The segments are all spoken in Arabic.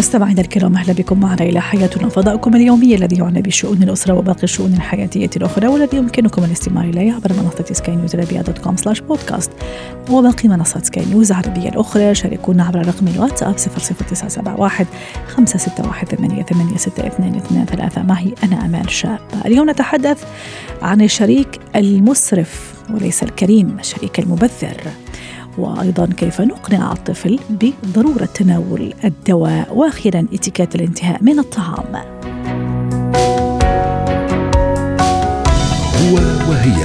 مستمعينا الكرام أهلا بكم معنا إلى حياتنا فضاؤكم اليومي الذي يعنى بشؤون الأسرة وباقي الشؤون الحياتية الأخرى والذي يمكنكم الاستماع إليه عبر منصة سكاي نيوز عربية dot com slash بودكاست وباقي منصات سكاي نيوز العربية الأخرى. شاركونا عبر رقم الواتساب 00971 561 886223 معي أنا أمال شاب. اليوم نتحدث عن الشريك المسرف وليس الكريم الشريك المبذر. وأيضا كيف نقنع الطفل بضرورة تناول الدواء وأخيرا اتيكيت الانتهاء من الطعام. هو وهي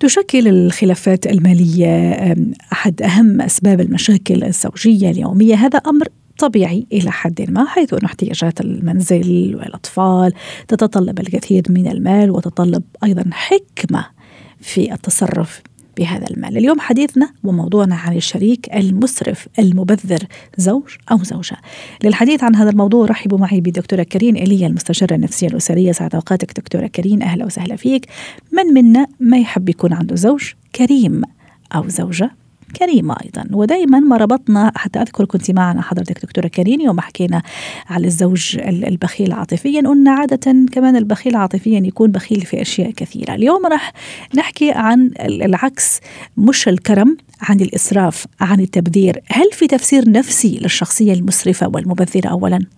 تشكل الخلافات المالية أحد أهم أسباب المشاكل الزوجية اليومية هذا أمر طبيعي إلى حد ما حيث أن احتياجات المنزل والأطفال تتطلب الكثير من المال وتتطلب أيضا حكمة في التصرف بهذا المال. اليوم حديثنا وموضوعنا عن الشريك المسرف المبذر زوج أو زوجة. للحديث عن هذا الموضوع رحبوا معي بدكتورة كريم إيليا المستشارة النفسية الأسرية. سعد أوقاتك دكتورة كريم. أهلا وسهلا فيك. من منا ما يحب يكون عنده زوج كريم أو زوجة؟ كريمة أيضا. ودائما ما ربطنا حتى أذكر كنت معنا حضرتك دكتورة كريم يوم حكينا على الزوج البخيل عاطفيا. قلنا عادة كمان البخيل عاطفيا يكون بخيل في أشياء كثيرة. اليوم راح نحكي عن العكس مش الكرم عن الإسراف عن التبذير. هل في تفسير نفسي للشخصية المسرفة والمبذرة أولا؟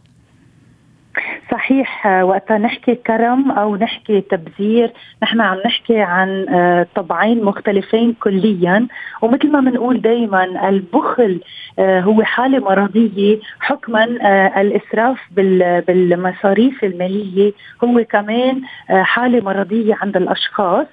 صحيح وقتها نحكي كرم أو نحكي تبذير نحن عم نحكي عن طبعين مختلفين كليا. ومثل ما بنقول دائما البخل هو حالة مرضية. حكما الإسراف بالمصاريف المالية هو كمان حالة مرضية عند الأشخاص.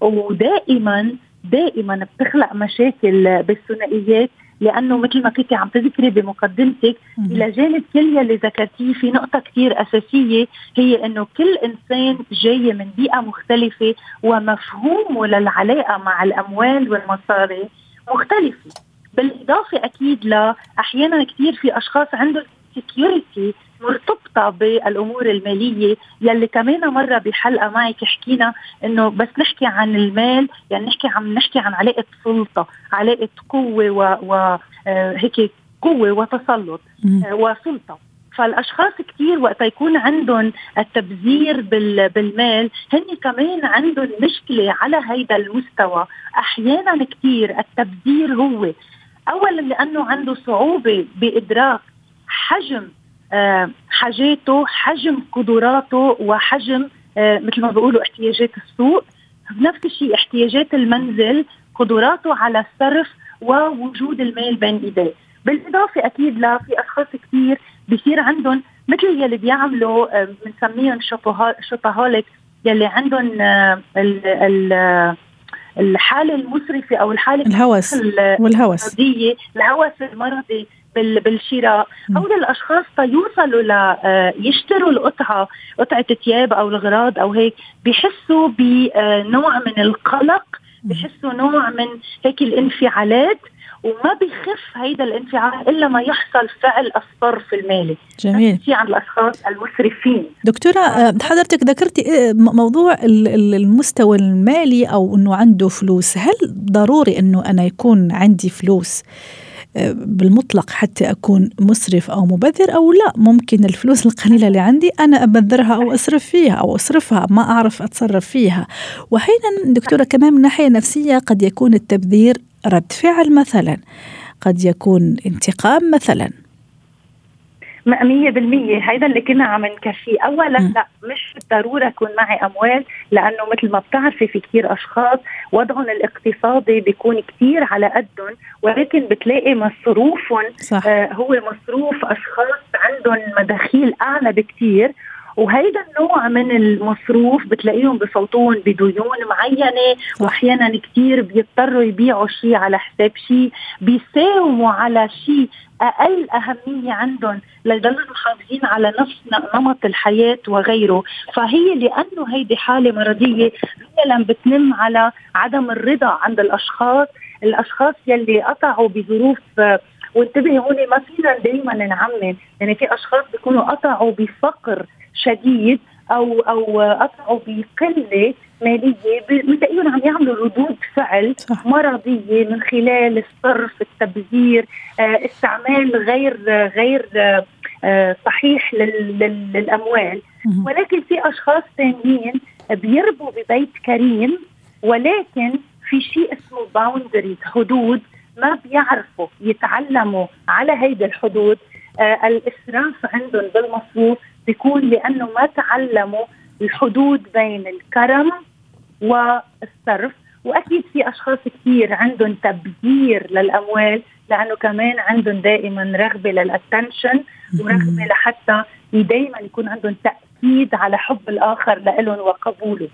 ودائما دائما بتخلق مشاكل بالثنائيات. لأنه مثل ما كنت عم تذكري بمقدمتك إلى جانب كل يلي ذكرتيه في نقطة كثير أساسية هي إنه كل إنسان جاي من بيئة مختلفة ومفهومه للعلاقة مع الأموال والمصاري مختلفة. بالإضافة أكيد لاحيانا كثير في أشخاص عندهم سكيورتي مرتبطة بالأمور المالية يلي كمان مرة بحلقة معك حكينا إنه بس نحكي عن المال يعني نحكي عم نحكي عن علاقة سلطة علاقة قوة وهيك آه قوة وتسلط آه وسلطة. فالأشخاص كثير وقت يكون عندهم التبذير بالمال هن كمان عندهم مشكلة على هيدا المستوى. أحيانا كثير التبذير هو اولا لأنه عنده صعوبة بإدراك حجم حاجاته حجم قدراته وحجم مثل ما بيقولوا احتياجات السوق. بنفس الشيء احتياجات المنزل قدراته على الصرف ووجود المال بين إيديه. بالإضافة أكيد لا في أشخاص كثير بصير عندهم مثل يلي بيعملوا بنسميهم شوباهوليك يلي عندهم ال الحالة المسرفة أو الحالة الهوس والهوس. الهوس المرضي. بالشراء هؤلاء الاشخاص تيوصلوا ل يشتروا القطعة قطعة ثياب أو الاغراض أو هيك بحسوا بنوع من القلق بحسوا نوع من هيك الانفعالات وما بيخف هيدا الانفعال إلا ما يحصل فعل الصرف المالي جميل. في عند الأشخاص المسرفين. دكتورة حضرتك ذكرتي موضوع المستوى المالي أو إنه عنده فلوس. هل ضروري إنه أنا يكون عندي فلوس؟ بالمطلق حتى أكون مسرف أو مبذر أو لا ممكن الفلوس القليلة اللي عندي أنا أبذرها أو أصرف فيها أو أصرفها ما أعرف أتصرف فيها. وأحيانا دكتورة كمان من ناحية نفسية قد يكون التبذير رد فعل مثلا قد يكون انتقام مثلا. مية بالمية. هيدا اللي كنا عم نكفيه. أولا. لا مش بالضرورة يكون معي أموال لأنه مثل ما بتعرفي في كتير أشخاص وضعهم الاقتصادي بيكون كتير على قدهم ولكن بتلاقي مصروفهم آه هو مصروف أشخاص عندهم مداخيل أعلى بكتير وهيدا النوع من المصروف بتلاقيهم بفوتون بديون معينة وأحيانا كتير بيضطروا يبيعوا شيء على حساب شيء بيساوموا على شيء أقل أهمية عندهم ليضلوا محافظين على نفس نمط الحياة وغيره. فهي لأنه هيدي حالة مرضية مثلا بتنم على عدم الرضا عند الأشخاص. الأشخاص يلي قطعوا بظروف وانتبهي هون ما فينا دائما نعمم. يعني في أشخاص بيكونوا قطعوا بفقر شديد أو أو قطعوا بقله مالية. بتلاقيهم عم يعملوا ردود فعل صح. مرضية من خلال الصرف التبذير آه، استعمال غير غير آه، صحيح للأموال. ولكن في أشخاص ثانيين بيربوا ببيت كريم ولكن في شيء اسمه باوندريز حدود ما بيعرفوا يتعلموا على هيدي الحدود. الإسراف عندهم بالمصروف بيكون لأنه ما تعلموا الحدود بين الكرم والصرف. وأكيد في أشخاص كثير عندهم تبذير للأموال لأنه كمان عندهم دائما رغبة للاتنشن ورغبة لحتى دائما يكون عندهم تأكيد على حب الآخر لهم وقبوله.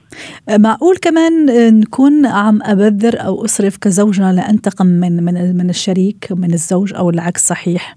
معقول كمان نكون عم أبذر أو أصرف كزوجه لأنتقم من من من الشريك من الزوج أو العكس صحيح؟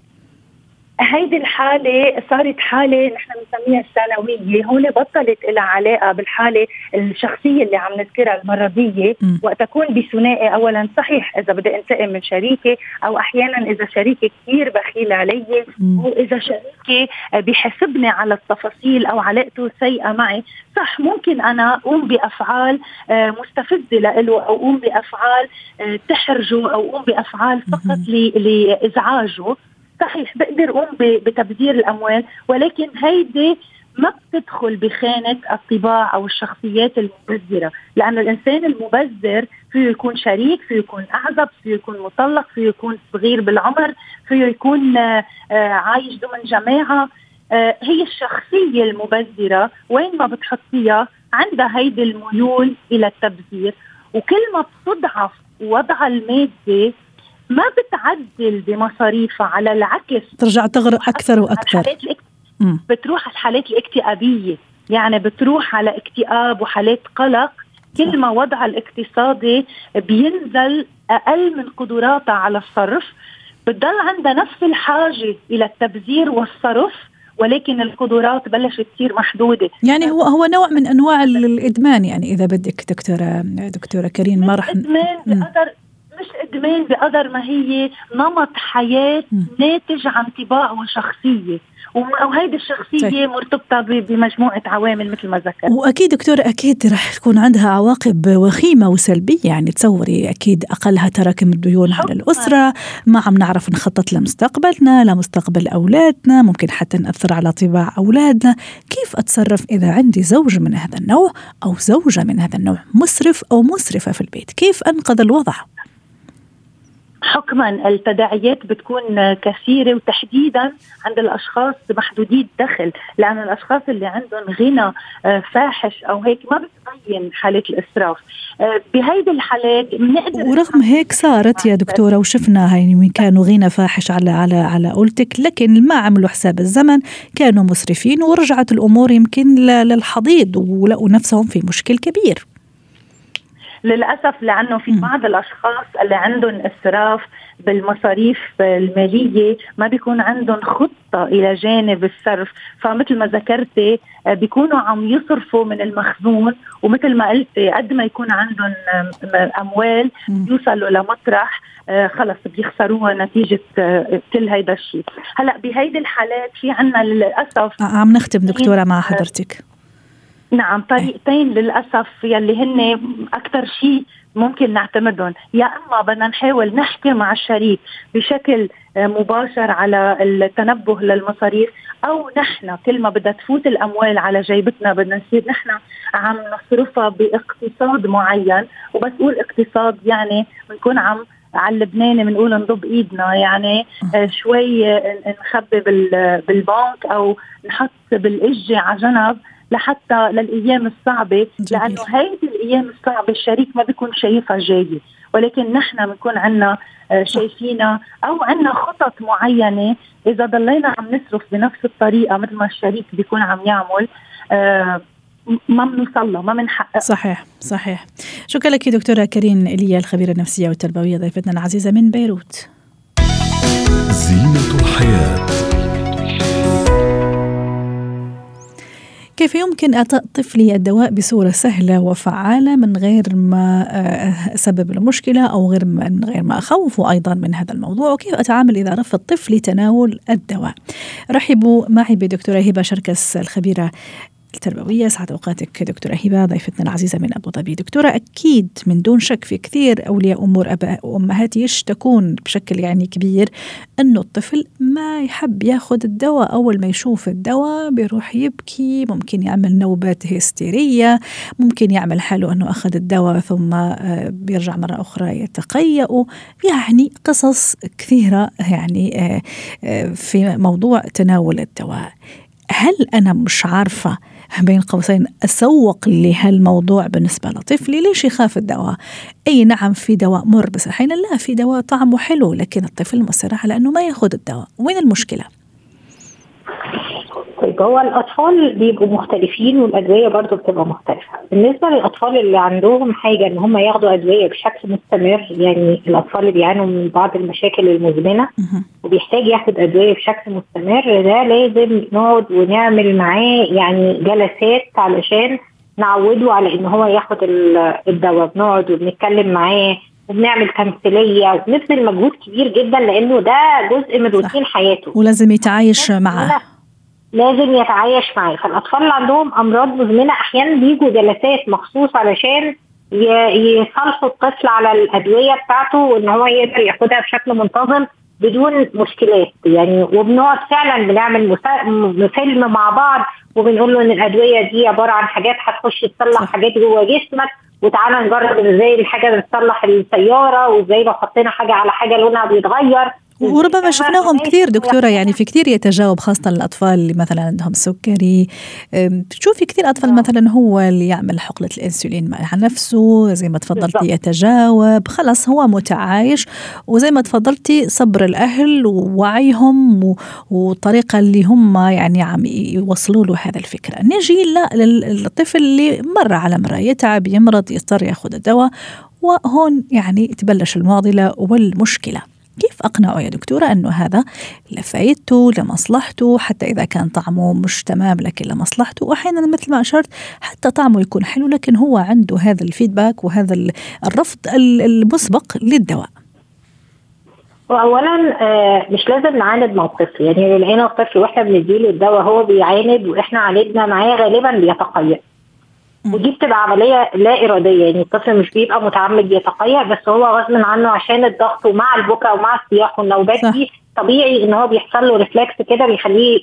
هيدي الحالة صارت حالة نحن بنسميها الثانوية. هون بطلت لها علاقة بالحالة الشخصية اللي عم نذكرها المرضية وقت أكون بثنائي أولا صحيح إذا بدي أنتقم من شريكي أو أحيانا إذا شريكي كثير بخيل علي وإذا شريكي بحسبني على التفاصيل أو علاقته سيئة معي. صح ممكن أنا أقوم بأفعال آه، مستفزة له أو أقوم بأفعال آه، تحرجه أو أقوم بأفعال فقط لإزعاجه. صحيح بقدر اقوم بتبذير الأموال ولكن هيدي ما بتدخل بخانة الطباع أو الشخصيات المبذرة لأن الإنسان المبذر فيه يكون شريك فيه يكون أعزب فيه يكون مطلق فيه يكون صغير بالعمر فيه يكون آه، عايش ضمن جماعة. آه، هي الشخصية المبذرة وين ما بتحطيها عندها هيدي الميول إلى التبذير وكل ما بتضعف وضعها المادي ما بتعدل بمصاريفها على العكس. ترجع تغرق أكثر وأكثر. بتروح على الحالات الاكتئابية. يعني بتروح على اكتئاب وحالات قلق. كل ما وضعها الاقتصادي بينزل أقل من قدراتها على الصرف. بتضل عندها نفس الحاجة إلى التبذير والصرف ولكن القدرات بلشت تصير محدودة. يعني هو هو نوع من أنواع الإدمان يعني إذا بدك دكتوره دكتورة كريم ما رح ادمان بقدر مش إدمان بقدر ما هي نمط حياة ناتج عن طباع وشخصية. وهيدي الشخصية طيب. مرتبطة بمجموعة عوامل مثل ما ذكرت. وأكيد دكتور أكيد رح تكون عندها عواقب وخيمة وسلبية. يعني تصوري أكيد أقلها تراكم الديون على الأسرة. ما عم نعرف نخطط لمستقبلنا لمستقبل أولادنا. ممكن حتى نأثر على طباع أولادنا. كيف أتصرف إذا عندي زوج من هذا النوع أو زوجة من هذا النوع مسرف أو مسرفة في البيت؟ كيف أنقذ الوضع؟ حكما التداعيات بتكون كثيرة وتحديدا عند الأشخاص محدودي الدخل لأن الأشخاص اللي عندهم غنى آه، فاحش أو هيك ما بتبين حالة الإسراف. آه، بهيدي الحالات بنقدر ورغم هيك صارت يا دكتورة وشفنا هاي كانوا غنى فاحش على على على قولتك لكن ما عملوا حساب الزمن كانوا مسرفين ورجعت الأمور يمكن للحضيض ولقوا نفسهم في مشكل كبير. للأسف لأنه في بعض الأشخاص اللي عندهم إسراف بالمصاريف المالية ما بيكون عندهم خطة إلى جانب الصرف. فمثل ما ذكرتي آه، بيكونوا عم يصرفوا من المخزون ومثل ما قلتي قد ما يكون عندهم أموال يوصلوا لمطرح آه، خلص بيخسروها نتيجة آه، كل هيدا الشيء. هلأ بهيدي الحالات في عندنا للأسف عم نختم دكتورة مع حضرتك. نعم طريقتين للأسف يلي هن أكثر شيء ممكن نعتمدهم. يا إما بدنا نحاول نحكي مع الشريك بشكل مباشر على التنبه للمصاريف أو نحن كل ما بدها تفوت الأموال على جيبتنا بدنا نصير نحن عم نصرفها باقتصاد معين. وبس أقول اقتصاد يعني بنكون عم على اللبناني بنقول نضب إيدنا. يعني شوي نخبي بالبنك أو نحط بالاجه على جنب لحتى للأيام الصعبة لأنه هيدي الأيام الصعبة الشريك ما بيكون شايفها جاية ولكن نحن بنكون عنا آه، شايفينها أو عنا خطط معينة. إذا ضلينا عم نصرف بنفس الطريقة مثل ما الشريك بيكون عم يعمل آه، ما بنوصل له ما بنحقق. صحيح صحيح. شكرا لك دكتورة كريم ايليا الخبيرة النفسية والتربوية ضيفتنا العزيزة من بيروت. زينة الحياة. كيف يمكن أعطاء طفلي الدواء بصورة سهلة وفعالة من غير ما أسبب له مشكلة أو غير من غير ما اخوفه أيضا من هذا الموضوع؟ وكيف أتعامل إذا رفض طفلي تناول الدواء؟ رحبوا معي بدكتورة هبة شركس الخبيرة التربوية. سعد أوقاتك دكتورة هبة ضيفتنا العزيزة من أبو ظبي. دكتورة أكيد من دون شك في كثير أولياء أمور أباء وأمهات يشتكون بشكل يعني كبير أنه الطفل ما يحب ياخذ الدواء. أول ما يشوف الدواء بيروح يبكي ممكن يعمل نوبات هستيرية ممكن يعمل حاله أنه أخذ الدواء ثم آه، بيرجع مرة أخرى يتقيأ. يعني قصص كثيرة يعني آه، آه، في موضوع تناول الدواء. هل أنا مش عارفة بين قوسين. أسوق لهالموضوع بالنسبة لطفلي ليش يخاف الدواء؟ أي نعم في دواء مر بس أحيانا لا في دواء طعمه حلو لكن الطفل مصر على أنه ما يأخذ الدواء. وين المشكلة؟ طيب هو الأطفال بيبقوا مختلفين والأدوية برضو بتبقى مختلفة. بالنسبة للأطفال اللي عندهم حاجة إن هم ياخدوا أدوية بشكل مستمر يعني الأطفال اللي بيعانوا من بعض المشاكل المزمنة وبيحتاج ياخد أدوية بشكل مستمر ده لازم نقعد ونعمل معاه يعني جلسات علشان نعوده على إن هو ياخد الدواء. بنقعد وبنتكلم معاه وبنعمل تمثيلية وبنبذل مجهود كبير جدا لأنه ده جزء من روتين حياته. ولازم يتعايش معاه لازم يتعايش معاه فالأطفال اللي عندهم أمراض مزمنة أحيانا بيجوا جلسات مخصوص علشان يصالحوا الطفل على الأدوية بتاعته وإن هو يقدر ياخدها بشكل منتظم بدون مشكلات. يعني وبنقعد فعلا بنعمل فيلم مع بعض وبنقول له إن الأدوية دي عبارة عن حاجات هتخش تصلح حاجات جوه جسمك وتعالى نجرب إزاي الحاجة بتصلح السيارة وإزاي لو حطينا حاجة على حاجة لونها بيتغير. وربما شفناهم كثير دكتورة يعني في كثير يتجاوب خاصة الأطفال اللي مثلا عندهم سكري. تشوفي كثير أطفال آه. مثلا هو اللي يعمل حقنة الإنسولين مع نفسه؟ زي ما تفضلتي يتجاوب خلص هو متعايش. وزي ما تفضلتي صبر الأهل ووعيهم والطريقة اللي هم يعني عم يوصلوا له هذا الفكرة. نجي للطفل اللي مرة على مرة يتعب يمرض يضطر ياخذ الدواء وهون يعني تبلش المعضلة والمشكلة. كيف أقنعه يا دكتورة أنه هذا لفايدته لمصلحته؟ حتى إذا كان طعمه مش تمام لكن لمصلحته. وأحيانا مثل ما أشرت حتى طعمه يكون حلو لكن هو عنده هذا الفيدباك وهذا الرفض المسبق للدواء. واولا آه، مش لازم نعاند مع الطفل. يعني لقينا الطفل وإحنا بنديله الدواء هو بيعاند وإحنا عاندنا معاه غالبا بيتقيأ. ودي بتبقى عملية لا إرادية يعني الطفل مش بيبقى متعمد يتقيأ بس هو غصب عنه عشان الضغط ومع البكاء ومع الصياح والنوبات دي طبيعي إن هو بيحصل له ريفلكس كده بيخليه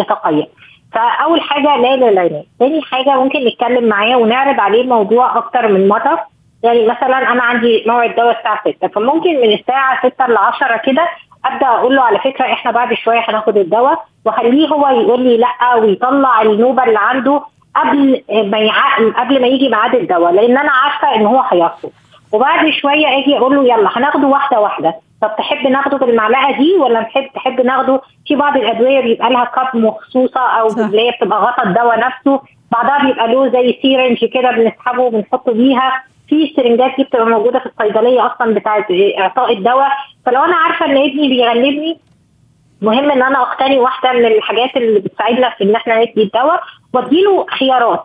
يتقيأ فأول حاجة لا لا لا تاني حاجة ممكن نتكلم معاه ونعرض عليه الموضوع أكتر من مرة. يعني مثلا أنا عندي موعد دواء الساعة 6 فممكن من الساعة 6 ل 10 كده أبدأ أقول له على فكرة إحنا بعد شوية هناخد الدواء وأخليه هو يقول لي لأ ويطلع النوبة اللي عنده قبل ما قبل ما يجي ميعاد الدواء لأن أنا عارفة إن هو هيرفض وبعد شوية أجي أقول له يلا هناخده واحدة واحدة. طب تحب ناخده بالمعلقة دي ولا نحب؟ تحب ناخده؟ في بعض الأدوية بيبقى لها كاب مخصوصة أو اللي هي بتبقى غطا الدواء نفسه. بعدها بيبقى له زي سيرنج كده بنسحبه وبنحطه بيها. في سرنجات دي بتبقى موجودة في الصيدلية أصلا بتاعت إعطاء الدواء. فلو أنا عارفة إن ابني بيغلبني مهم إن أنا أقتني واحدة من الحاجات اللي بتساعدنا في إن إحنا ندي الدواء. واديله خيارات.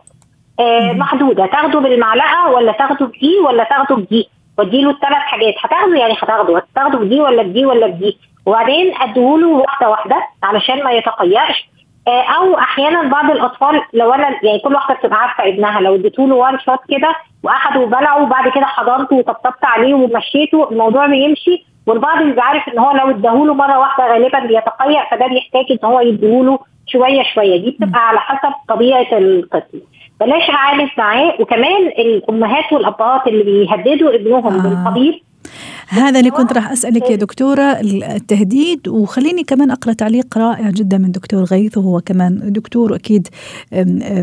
آه محدودة. تاخده بالمعلقة ولا تاخده بدي ولا تاخده بدي واديله الثلاث حاجات. هتاخده يعني هتاخده. هتاخده بدي ولا بدي ولا بدي وبعدين اديهوله واحدة واحدة علشان ما يتقيأش. آه أو أحيانا بعض الأطفال لو أنا يعني كل واحدة بتبقى عارفة ابنها. لو اديته له وان شوت كده وأخده وبلعه وبعد كده حضنته وطبطبت عليه ومشيته الموضوع بيمشي والبعض بيبقى عارف إن هو لو اداهوله مرة واحدة غالبا بيتقيأ فده بيحتاج إن هو يديهوله شوية شوية. دي بتبقى على حسب طبيعة الطفل بلاش اعالج معاه. وكمان الأمهات والأبهات اللي بيهددوا ابنهم آه. بالطبيب هذا اللي كنت راح أسألك يا دكتورة التهديد وخليني كمان أقرأ تعليق رائع جدا من دكتور غيث وهو كمان دكتور أكيد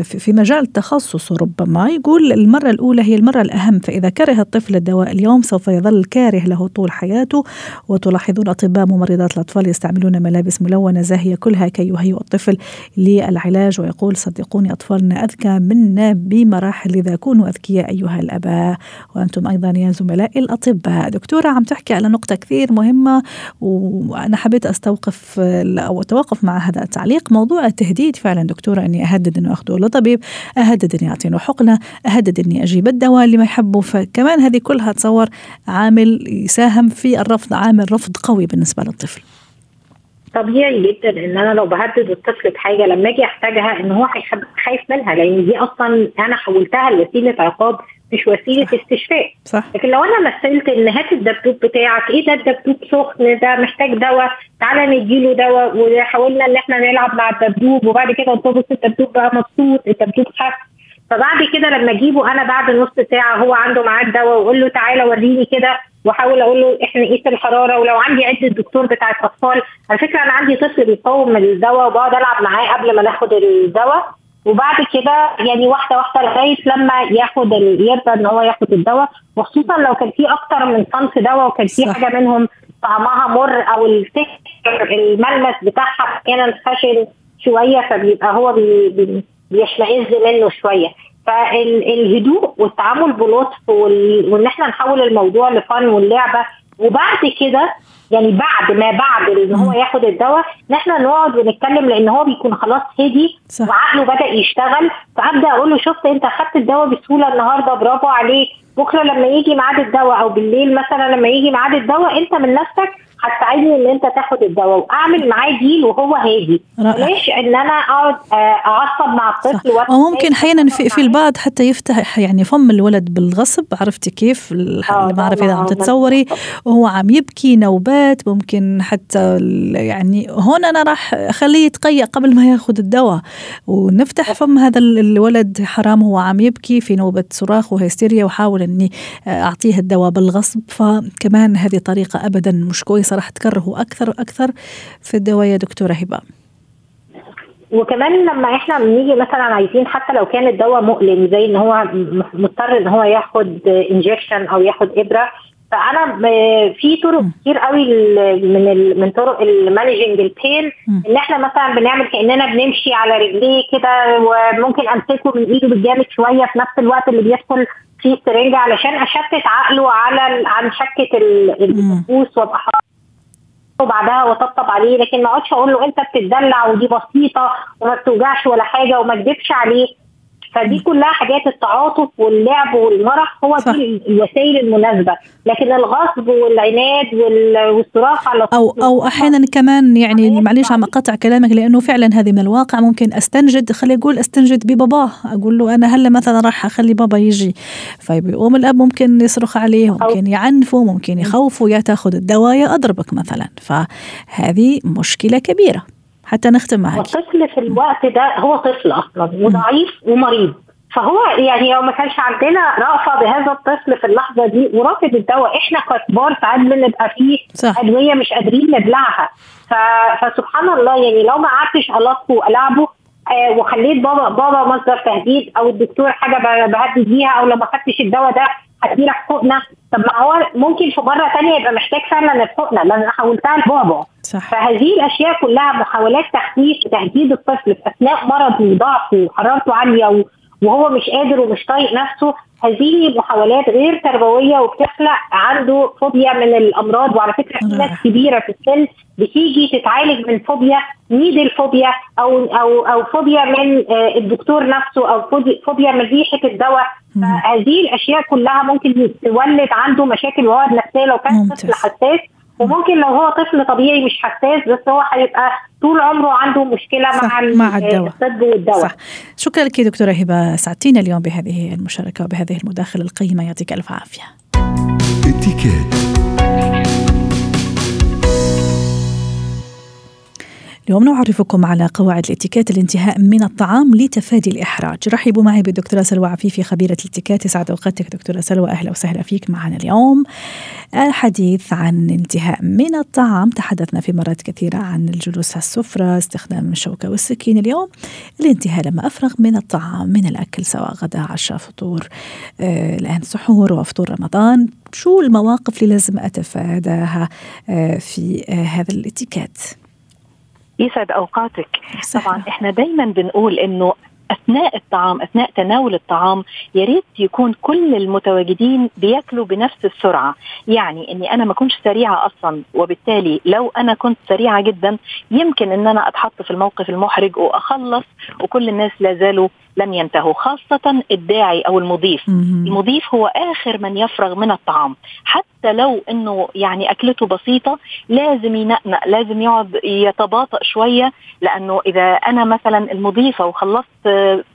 في مجال تخصصه ربما يقول المرة الأولى هي المرة الأهم فإذا كره الطفل الدواء اليوم سوف يظل كاره له طول حياته وتلاحظون أطباء ممرضات الأطفال يستعملون ملابس ملونة زاهية كلها كي يهيئوا الطفل للعلاج ويقول صدقوني أطفالنا أذكى منا بمراحل إذا كونوا أذكياء أيها الأباء وأنتم أيضا يا زملاء الأطباء. دكتورة عم تحكي على نقطة كثير مهمة وأنا حبيت أستوقف أو أتوقف مع هذا التعليق. موضوع التهديد فعلا دكتورة أني أهدد أنه أخذه لطبيب أهدد أني أعطينه حقنة أهدد أني أجيب الدواء اللي ما يحبه. فكمان هذه كلها تصور عامل يساهم في الرفض عامل رفض قوي بالنسبة للطفل. طبيعي جدا إن أنا لو بهدد الطفل بحاجة لما أجي أحتاجها إن هو خايف منها لأن دي أصلا أنا حولتها لوسيلة عقاب مش وسيلة صح. استشفاء صح. لكن لو أنا مثلت إن هات الدبدوب بتاعك إيه ده الدبدوب سخن ده محتاج دواء تعالى نديله دواء وحاولنا إن إحنا نلعب مع الدبدوب وبعد كده بص الدبدوب بقى مبسوط الدبدوب خف فبعد كده لما اجيبه أنا بعد نص ساعة هو عنده معاه الدواء واقول له تعالى وريني كده واحاول أقول له إحنا قيس الحرارة ولو عندي عدة دكتور بتاعت اطفال. على فكرة أنا عندي طفل بيقاوم الدواء وبقعد العب معاه قبل ما ناخد الدواء. وبعد كده يعني واحدة واحدة لغاية لما ياخد يرضى ان هو ياخد الدواء. وخصوصا لو كان في أكتر من صنف دواء وكان في حاجة منهم طعمها مر أو الملمس بتاعها أحيانا خشن شوية فبيبقى هو بي بي بيشمئز منه شوية. فالهدوء والتعامل بلطف وإن إحنا نحول الموضوع لفن واللعبة. وبعد كده يعني بعد ما بعد إن هو ياخد الدواء إن إحنا نقعد ونتكلم لأن هو بيكون خلاص هدي وعقله بدأ يشتغل. فأبدأ أقول له شفت أنت أخدت الدواء بسهولة النهارده برافو عليك. بكرة لما يجي ميعاد الدواء أو بالليل مثلا لما يجي ميعاد الدواء أنت من نفسك هتساعدني إن أنت تاخد الدواء وأعمل معاه ديل وهو هادي ليش إن أنا أقعد آه، أعصب مع الطفل أو ممكن أحيانا في, في البعض حتى يفتح يعني فم الولد بالغصب عرفتي كيف؟ آه، ما اعرف إذا عم تتصوري. وهو عم يبكي نوبات ممكن حتى يعني هون أنا راح أخليه يتقيأ قبل ما ياخذ الدواء. ونفتح فم هذا الولد حرام هو عم يبكي في نوبة صراخ وهستيريا واحاول إني أعطيه الدواء بالغصب. فكمان هذه طريقة ابدا مش كويسة. راح تكرهه أكثر وأكثر في الدواء يا دكتورة هبة. وكمان لما إحنا بنيجي مثلا عايزين حتى لو كان الدواء مؤلم زي إن هو مضطر إن هو ياخد injection أو ياخد إبرة فأنا في طرق كتير قوي من من طرق ال managing ال pain إن إحنا مثلا بنعمل كأننا بنمشي على رجليه كده وممكن أمسكه من إيده بالجامد شوية في نفس الوقت اللي بيدخل فيه السرنجة علشان أشتت عقله على عن شكة الدبوس وأبقى وبعدها وطبطب عليه لكن ما اقعدش أقول له انت بتدلع ودي بسيطة وما بتوجعش ولا حاجة وما اكذبش عليه فدي كلها حاجات التعاطف واللعب والمرح هو صح. دي الوسائل المناسبة. لكن الغصب والعناد والصراخ على أو أو أحيانا كمان يعني معلش عم اقطع كلامك لأنه فعلا هذه من الواقع. ممكن أستنجد خلي أقول أستنجد بباباه. أقول له أنا هلا مثلا راح أخلي بابا يجي. فبيقوم الأب ممكن يصرخ عليه ممكن يعنفه ممكن يخوفه يا تأخذ الدواء يا أضربك مثلا. فهذه مشكلة كبيرة. حتى نختم معك. الطفل في الوقت ده هو طفل أصلا وضعيف ومريض. فهو يعني لو ما كانش عندنا رأفة بهذا الطفل في اللحظة دي ورافض الدواء إحنا ككبار ساعات بنبقى فيه أدوية مش قادرين نبلعها. فسبحان الله يعني لو ما قعدتش ألطفه وألعبه آه وخليت بابا بابا مصدر تهديد أو الدكتور حاجة بهدد بيها أو لو ما خدتش الدواء ده هديلك حقنة طب ما هو ممكن في مرة ثانية يبقى محتاج فعلا الحقنة لأن أنا حولتها لبابا. صح. فهذه الأشياء كلها محاولات تخفيف تهديد الطفل في اثناء مرضه وضعفه وحرارته عالية وهو مش قادر ومش طايق نفسه هذه محاولات غير تربوية وبتخلق عنده فوبيا من الأمراض. وعلى فكرة في ناس كبيرة في السن بتيجي تتعالج من فوبيا نيدل فوبيا أو أو أو فوبيا من آه، الدكتور نفسه أو فوبيا من ريحة الدواء. فهذه الأشياء كلها ممكن تولد عنده مشاكل وعقد نفسية. لو كان طفل حساس وممكن لو هو طفل طبيعي مش حساس بس هو هيبقى طول عمره عنده مشكلة مع مع الدواء. الطب والدواء. صح. شكرا لك دكتورة هبة سعدتينا اليوم بهذه المشاركة وبهذه المداخلة القيمة. يعطيك ألف عافية. اليوم نعرفكم على قواعد الاتيكيت الانتهاء من الطعام لتفادي الإحراج. رحبوا معي بالدكتورة سلوى عفيفي خبيرة الاتيكيت. يسعد أوقاتك دكتورة سلوى. أهلا وسهلا فيك معنا اليوم. الحديث عن انتهاء من الطعام. تحدثنا في مرات كثيرة عن الجلوس على السفرة استخدام الشوكة والسكين اليوم. الانتهاء لما أفرغ من الطعام من الأكل سواء غداء عشاء فطور. آه الآن سحور وفطور رمضان. شو المواقف اللي لازم أتفاداها آه في آه هذا الاتيكيت؟ يسعد أوقاتك. طبعا إحنا دائما بنقول إنه أثناء الطعام أثناء تناول الطعام يا ريت يكون كل المتواجدين بياكلوا بنفس السرعة. يعني إني أنا ما كنتش سريعة أصلا وبالتالي لو أنا كنت سريعة جدا يمكن إن أنا أتحط في الموقف المحرج وأخلص وكل الناس لا زالوا لم ينتهوا خاصة الداعي أو المضيف. المضيف هو آخر من يفرغ من الطعام. حتى لو أنه يعني أكلته بسيطة لازم ينقنق لازم يقعد يتباطأ شوية لأنه إذا أنا مثلا المضيفة وخلصت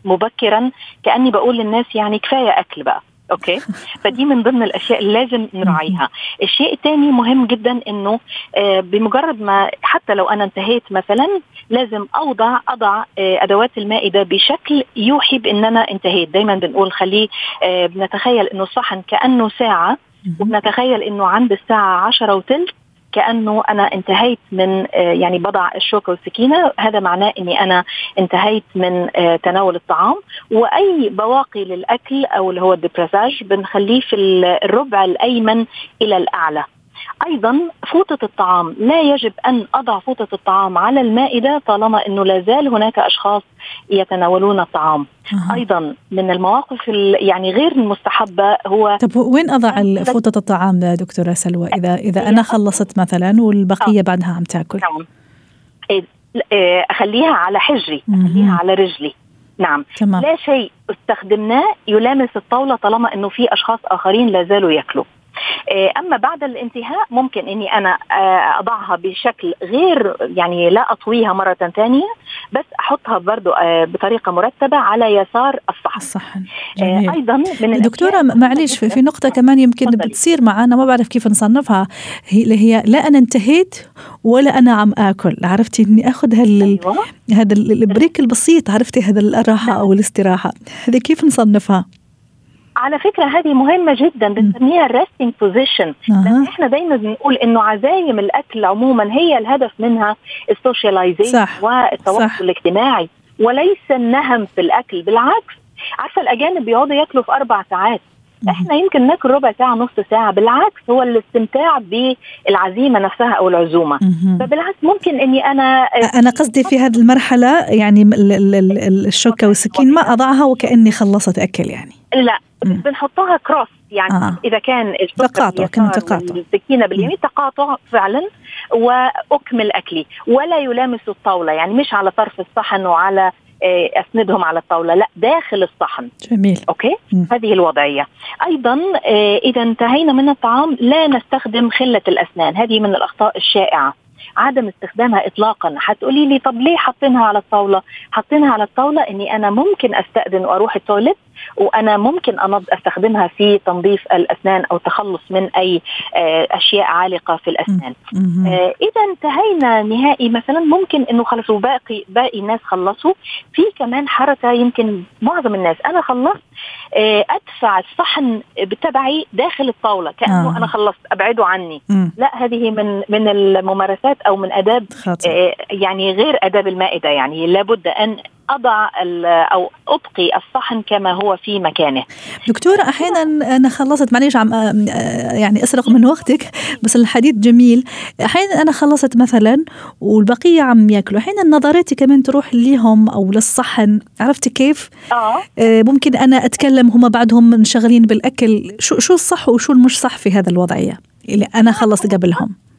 مبكرا كأني بقول للناس يعني كفاية أكل بقى. أوكي؟ فدي من ضمن الأشياء اللي لازم نراعيها. الشيء الثاني مهم جدا إنه آه، بمجرد ما حتى لو أنا انتهيت مثلا لازم أوضع أضع آه، أدوات المائدة بشكل يوحي بان أنا انتهيت. دايما بنقول خليه آه، بنتخيل إنه الصحن كأنه ساعة وبنتخيل إنه عند الساعة عشرة وثلث كأنه أنا انتهيت من آه، يعني بضع الشوكة والسكينة. هذا معناه إني أنا انتهيت من آه، تناول الطعام. وأي بواقي للأكل أو اللي هو الدبرساج بنخليه في الربع الأيمن إلى الأعلى. أيضا فوطة الطعام. لا يجب أن أضع فوطة الطعام على المائدة طالما إنه لا زال هناك أشخاص يتناولون الطعام. أه. أيضا من المواقف يعني غير المستحبة هو طب وين أضع فوطة الطعام دكتورة سلوى؟ اذا إذا أنا خلصت مثلا والبقية آه. بعدها عم تأكل. نعم. إيه، إيه، أخليها على حجري. أخليها على رجلي. نعم. تمام. لا شيء استخدمناه يلامس الطاولة طالما إنه في أشخاص آخرين لا زالوا يأكلوا. أما بعد الانتهاء ممكن إني أنا آه، أضعها بشكل غير يعني لا أطويها مرة ثانية بس أحطها برضو آه، بطريقة مرتبة على يسار الصحن الصحن جميل. أيضا من دكتورة معلش في نقطة كمان يمكن فضلي. بتصير معنا ما بعرف كيف نصنفها هي اللي هي لا أنا انتهيت ولا أنا عم آكل عرفتي إني آخذ هال أيوة. هذا البريك البسيط عرفتي هذا الراحة. أو الاستراحة هذه كيف نصنفها على فكرة هذه مهمة جدا بنسميها ال resting position لأن إحنا دايما بنقول إنه عزايم الأكل عموما هي الهدف منها ال socialization والتواصل الاجتماعي وليس النهم في الأكل. بالعكس عارفة الأجانب بيقعدوا ياكلوا في أربع ساعات. إحنا يمكن ناكل ربع ساعة نص ساعة. بالعكس هو الاستمتاع بالعزيمة نفسها أو العزومة. فبالعكس ممكن إني أنا أنا قصدي في هذه المرحلة يعني الشوكة والسكين ما أضعها وكأني خلصت أكل يعني. لا. بنحطها كروس يعني آه. إذا كان تقاطع كان تقاطع. السكينه باليمين تقاطع فعلا واكمل اكلي ولا يلامس الطاولة يعني مش على طرف الصحن وعلى آه، أسندهم على الطاولة لا داخل الصحن. جميل. أوكي؟ م. هذه الوضعية. أيضا آه، إذا انتهينا من الطعام لا نستخدم خلة الأسنان. هذه من الأخطاء الشائعة. عدم استخدامها اطلاقا. حتقولي لي طب ليه حاطينها على الطاولة؟ حاطينها على الطاولة إني أنا ممكن أستأذن وأروح التواليت وأنا ممكن أنض أستخدمها في تنظيف الأسنان أو تخلص من أي آه، أشياء عالقة في الأسنان. آه، إذا انتهينا نهائي. مثلا ممكن إنه خلصوا باقي باقي الناس خلصوا. في كمان حركة يمكن معظم الناس. أنا خلصت آه، أدفع الصحن بتبعي داخل الطاولة كأنه آه. أنا خلصت أبعده عني. مم. لا هذه من من الممارسات أو من أداب آه يعني غير أداب المائدة. يعني لابد أن أضع أو أبقي الصحن كما هو في مكانه. دكتوره أحيانا أنا خلصت معليش عم يعني أسرق من وقتك بس الحديث جميل. أحيانا أنا خلصت مثلا والبقية عم يأكلوا. أحيانا نظرتي كمان تروح ليهم أو للصحن. عرفتي كيف؟ آه, آه، ممكن أنا أتكلم هم بعدهم منشغلين بالأكل. شو شو الصح وشو المش صح في هذا الوضعية اللي أنا خلصت قبلهم؟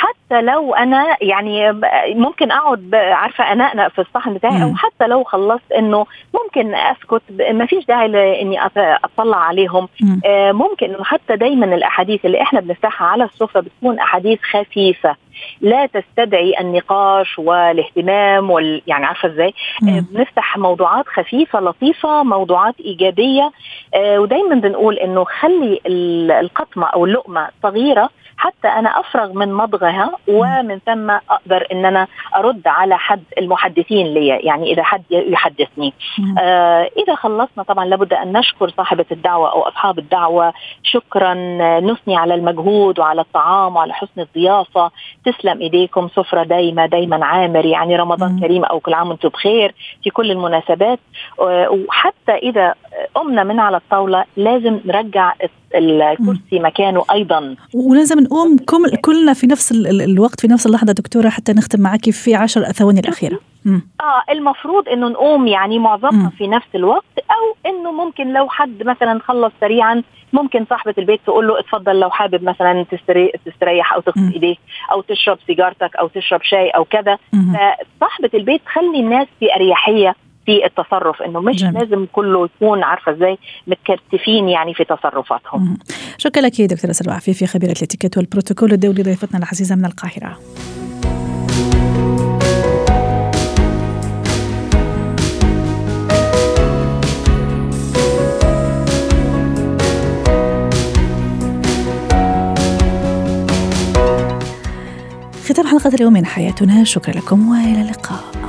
حتى لو أنا يعني ممكن أقعد عارفة انقنق في الصحن بتاعي أو حتى لو خلصت إنه ممكن أسكت ما فيش داعي لإني أطلع عليهم. آه ممكن حتى دايما الأحاديث اللي إحنا بنفتحها على السفرة بتكون أحاديث خفيفة. لا تستدعي النقاش والاهتمام وال يعني عارفة إزاي؟ آه بنفتح موضوعات خفيفة لطيفة موضوعات إيجابية. آه ودايما بنقول إنه خلي القطمة أو اللقمة صغيرة حتى أنا أفرغ من مضغها ومن ثم أقدر إن أنا أرد على حد المحدثين لي يعني إذا حد يحدثني. آه إذا خلصنا طبعا لابد أن نشكر صاحبة الدعوة أو أصحاب الدعوة. شكرا نثني على المجهود وعلى الطعام وعلى حسن الضيافة. تسلم إيديكم سفرة دايمة دايما عامر يعني رمضان مم. كريم أو كل عام وأنتم بخير في كل المناسبات. وحتى إذا قمنا من على الطاولة لازم نرجع الكرسي مكانه أيضا. ولازم نقوم كلنا في نفس الوقت في نفس اللحظة دكتورة حتى نختم معك في عشر ثواني الأخيرة. آه المفروض إنه نقوم يعني معظمنا في نفس الوقت أو إنه ممكن لو حد مثلا خلص سريعا ممكن صاحبة البيت تقول له اتفضل لو حابب مثلا تستري تستريح أو تغسل ايديك أو تشرب سيجارتك أو تشرب شاي أو كذا. فصاحبة البيت خلي الناس في أريحية. في التصرف إنه مش جميل. لازم كله يكون عارفة إزاي متكتفين يعني في تصرفاتهم. شكرا لك دكتورة سلوى عفيفي خبيرة الاتيكيت والبروتوكول الدولي ضيفتنا العزيزة من القاهرة. ختام حلقة اليوم من حياتنا شكرا لكم وإلى اللقاء